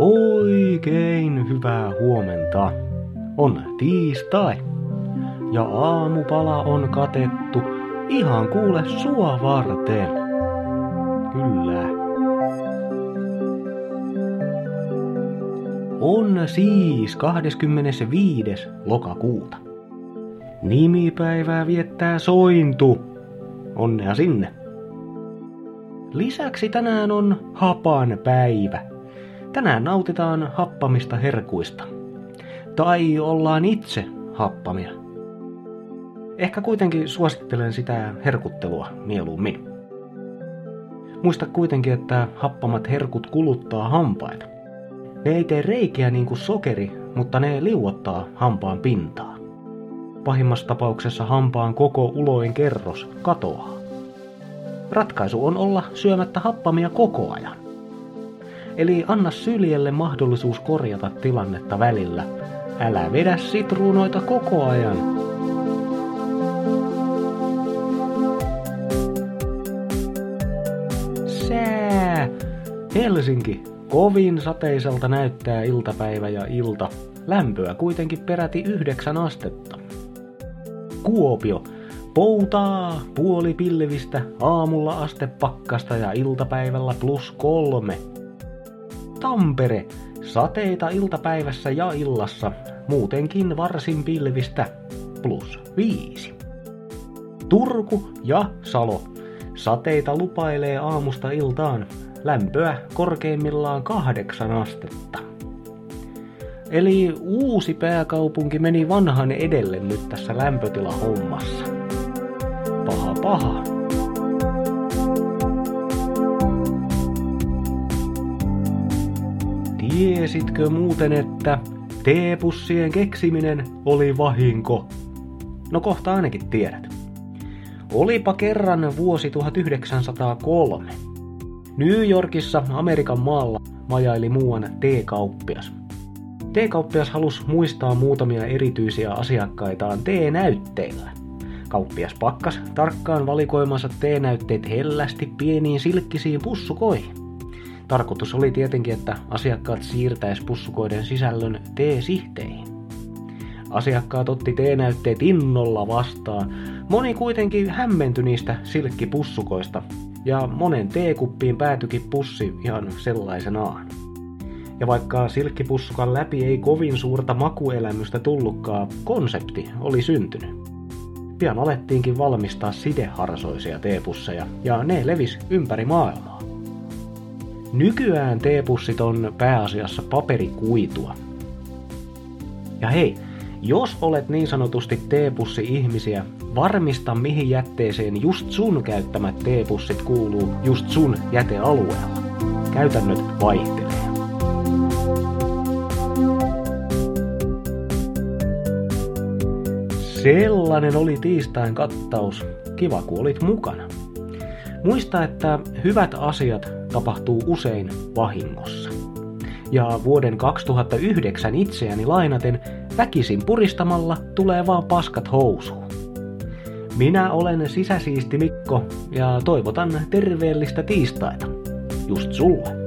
Oikein hyvää huomenta. On tiistai. Ja aamupala on katettu ihan kuule sua varten. Kyllä. On siis 25. lokakuuta. Nimipäivää viettää Sointu. Onnea sinne. Lisäksi tänään on hapan päivä. Tänään nautitaan happamista herkuista. Tai ollaan itse happamia. Ehkä kuitenkin suosittelen sitä herkuttelua mieluummin. Muista kuitenkin, että happamat herkut kuluttaa hampaita. Ne ei tee reikiä niin kuin sokeri, mutta ne liuottaa hampaan pintaa. Pahimmassa tapauksessa hampaan koko uloin kerros katoaa. Ratkaisu on olla syömättä happamia koko ajan. Eli anna syljelle mahdollisuus korjata tilannetta välillä. Älä vedä sitruunoita koko ajan. Sää! Helsinki. Kovin sateiselta näyttää iltapäivä ja ilta. Lämpöä kuitenkin peräti yhdeksän astetta. Kuopio. Poutaa, puoli pilvistä, aamulla aste pakkasta ja iltapäivällä plus kolme. Tampere, sateita iltapäivässä ja illassa, muutenkin varsin pilvistä, plus viisi. Turku ja Salo, sateita lupailee aamusta iltaan, lämpöä korkeimmillaan kahdeksan astetta. Eli uusi pääkaupunki meni vanhan edelle nyt tässä lämpötilahommassa. Paha paha. Tiesitkö muuten, että teepussien keksiminen oli vahinko? No kohta ainakin tiedät. Olipa kerran vuosi 1903. New Yorkissa Amerikan maalla majaili muuan teekauppias. Teekauppias halusi muistaa muutamia erityisiä asiakkaitaan teenäytteillä. Kauppias pakkas tarkkaan valikoimansa teenäytteet hellästi pieniin silkkisiin pussukoihin. Tarkoitus oli tietenkin, että asiakkaat siirtäis pussukoiden sisällön teesihteihin. Asiakkaat otti teenäytteet innolla vastaan. Moni kuitenkin hämmentyi niistä silkkipussukoista, ja monen teekuppiin päätyikin pussi ihan sellaisenaan. Ja vaikka silkkipussukan läpi ei kovin suurta makuelämystä tullutkaan, konsepti oli syntynyt. Pian alettiinkin valmistaa sideharsoisia teepusseja, ja ne levis ympäri maailmaa. Nykyään teepussit on pääasiassa paperikuitua. Ja hei, jos olet niin sanotusti teepussi-ihmisiä, varmista mihin jätteeseen just sun käyttämät teepussit kuuluu just sun jätealueella. Käytännöt vaihtelee. Sellainen oli tiistain kattaus. Kiva kun olit mukana. Muista, että hyvät asiat tapahtuu usein vahingossa. Ja vuoden 2009 itseäni lainaten väkisin puristamalla tulee vaan paskat housuun. Minä olen sisäsiisti Mikko ja toivotan terveellistä tiistaita. Just sulle.